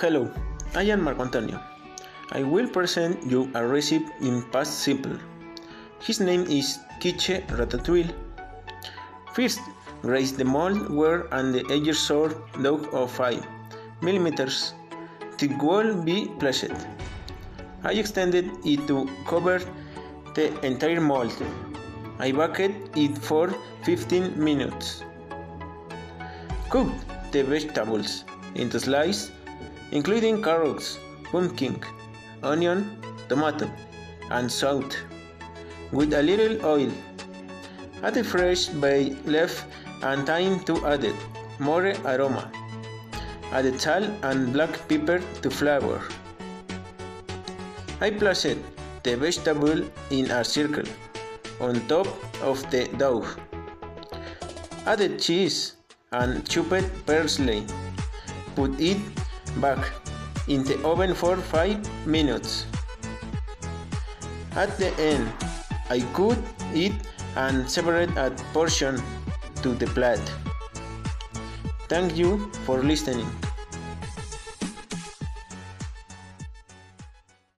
Hello, I am Marco Antonio. I will present you a recipe in past simple. His name is quiche ratatouille. First, raise the mold where and the edges sort dough of 5 millimeters. The will be placed. I extended it to cover the entire mold. I baked it for 15 minutes. Cook the vegetables into slices, including carrots, pumpkin, onion, tomato, and salt, with a little oil. Add the fresh bay leaf and thyme to add it, more aroma. Add salt and black pepper to flavor. I placed the vegetable in a circle on top of the dough. Add cheese and chopped parsley. Put it back in the oven for 5 minutes. At the end, I cut it and separate a portion to the plate. Thank you for listening.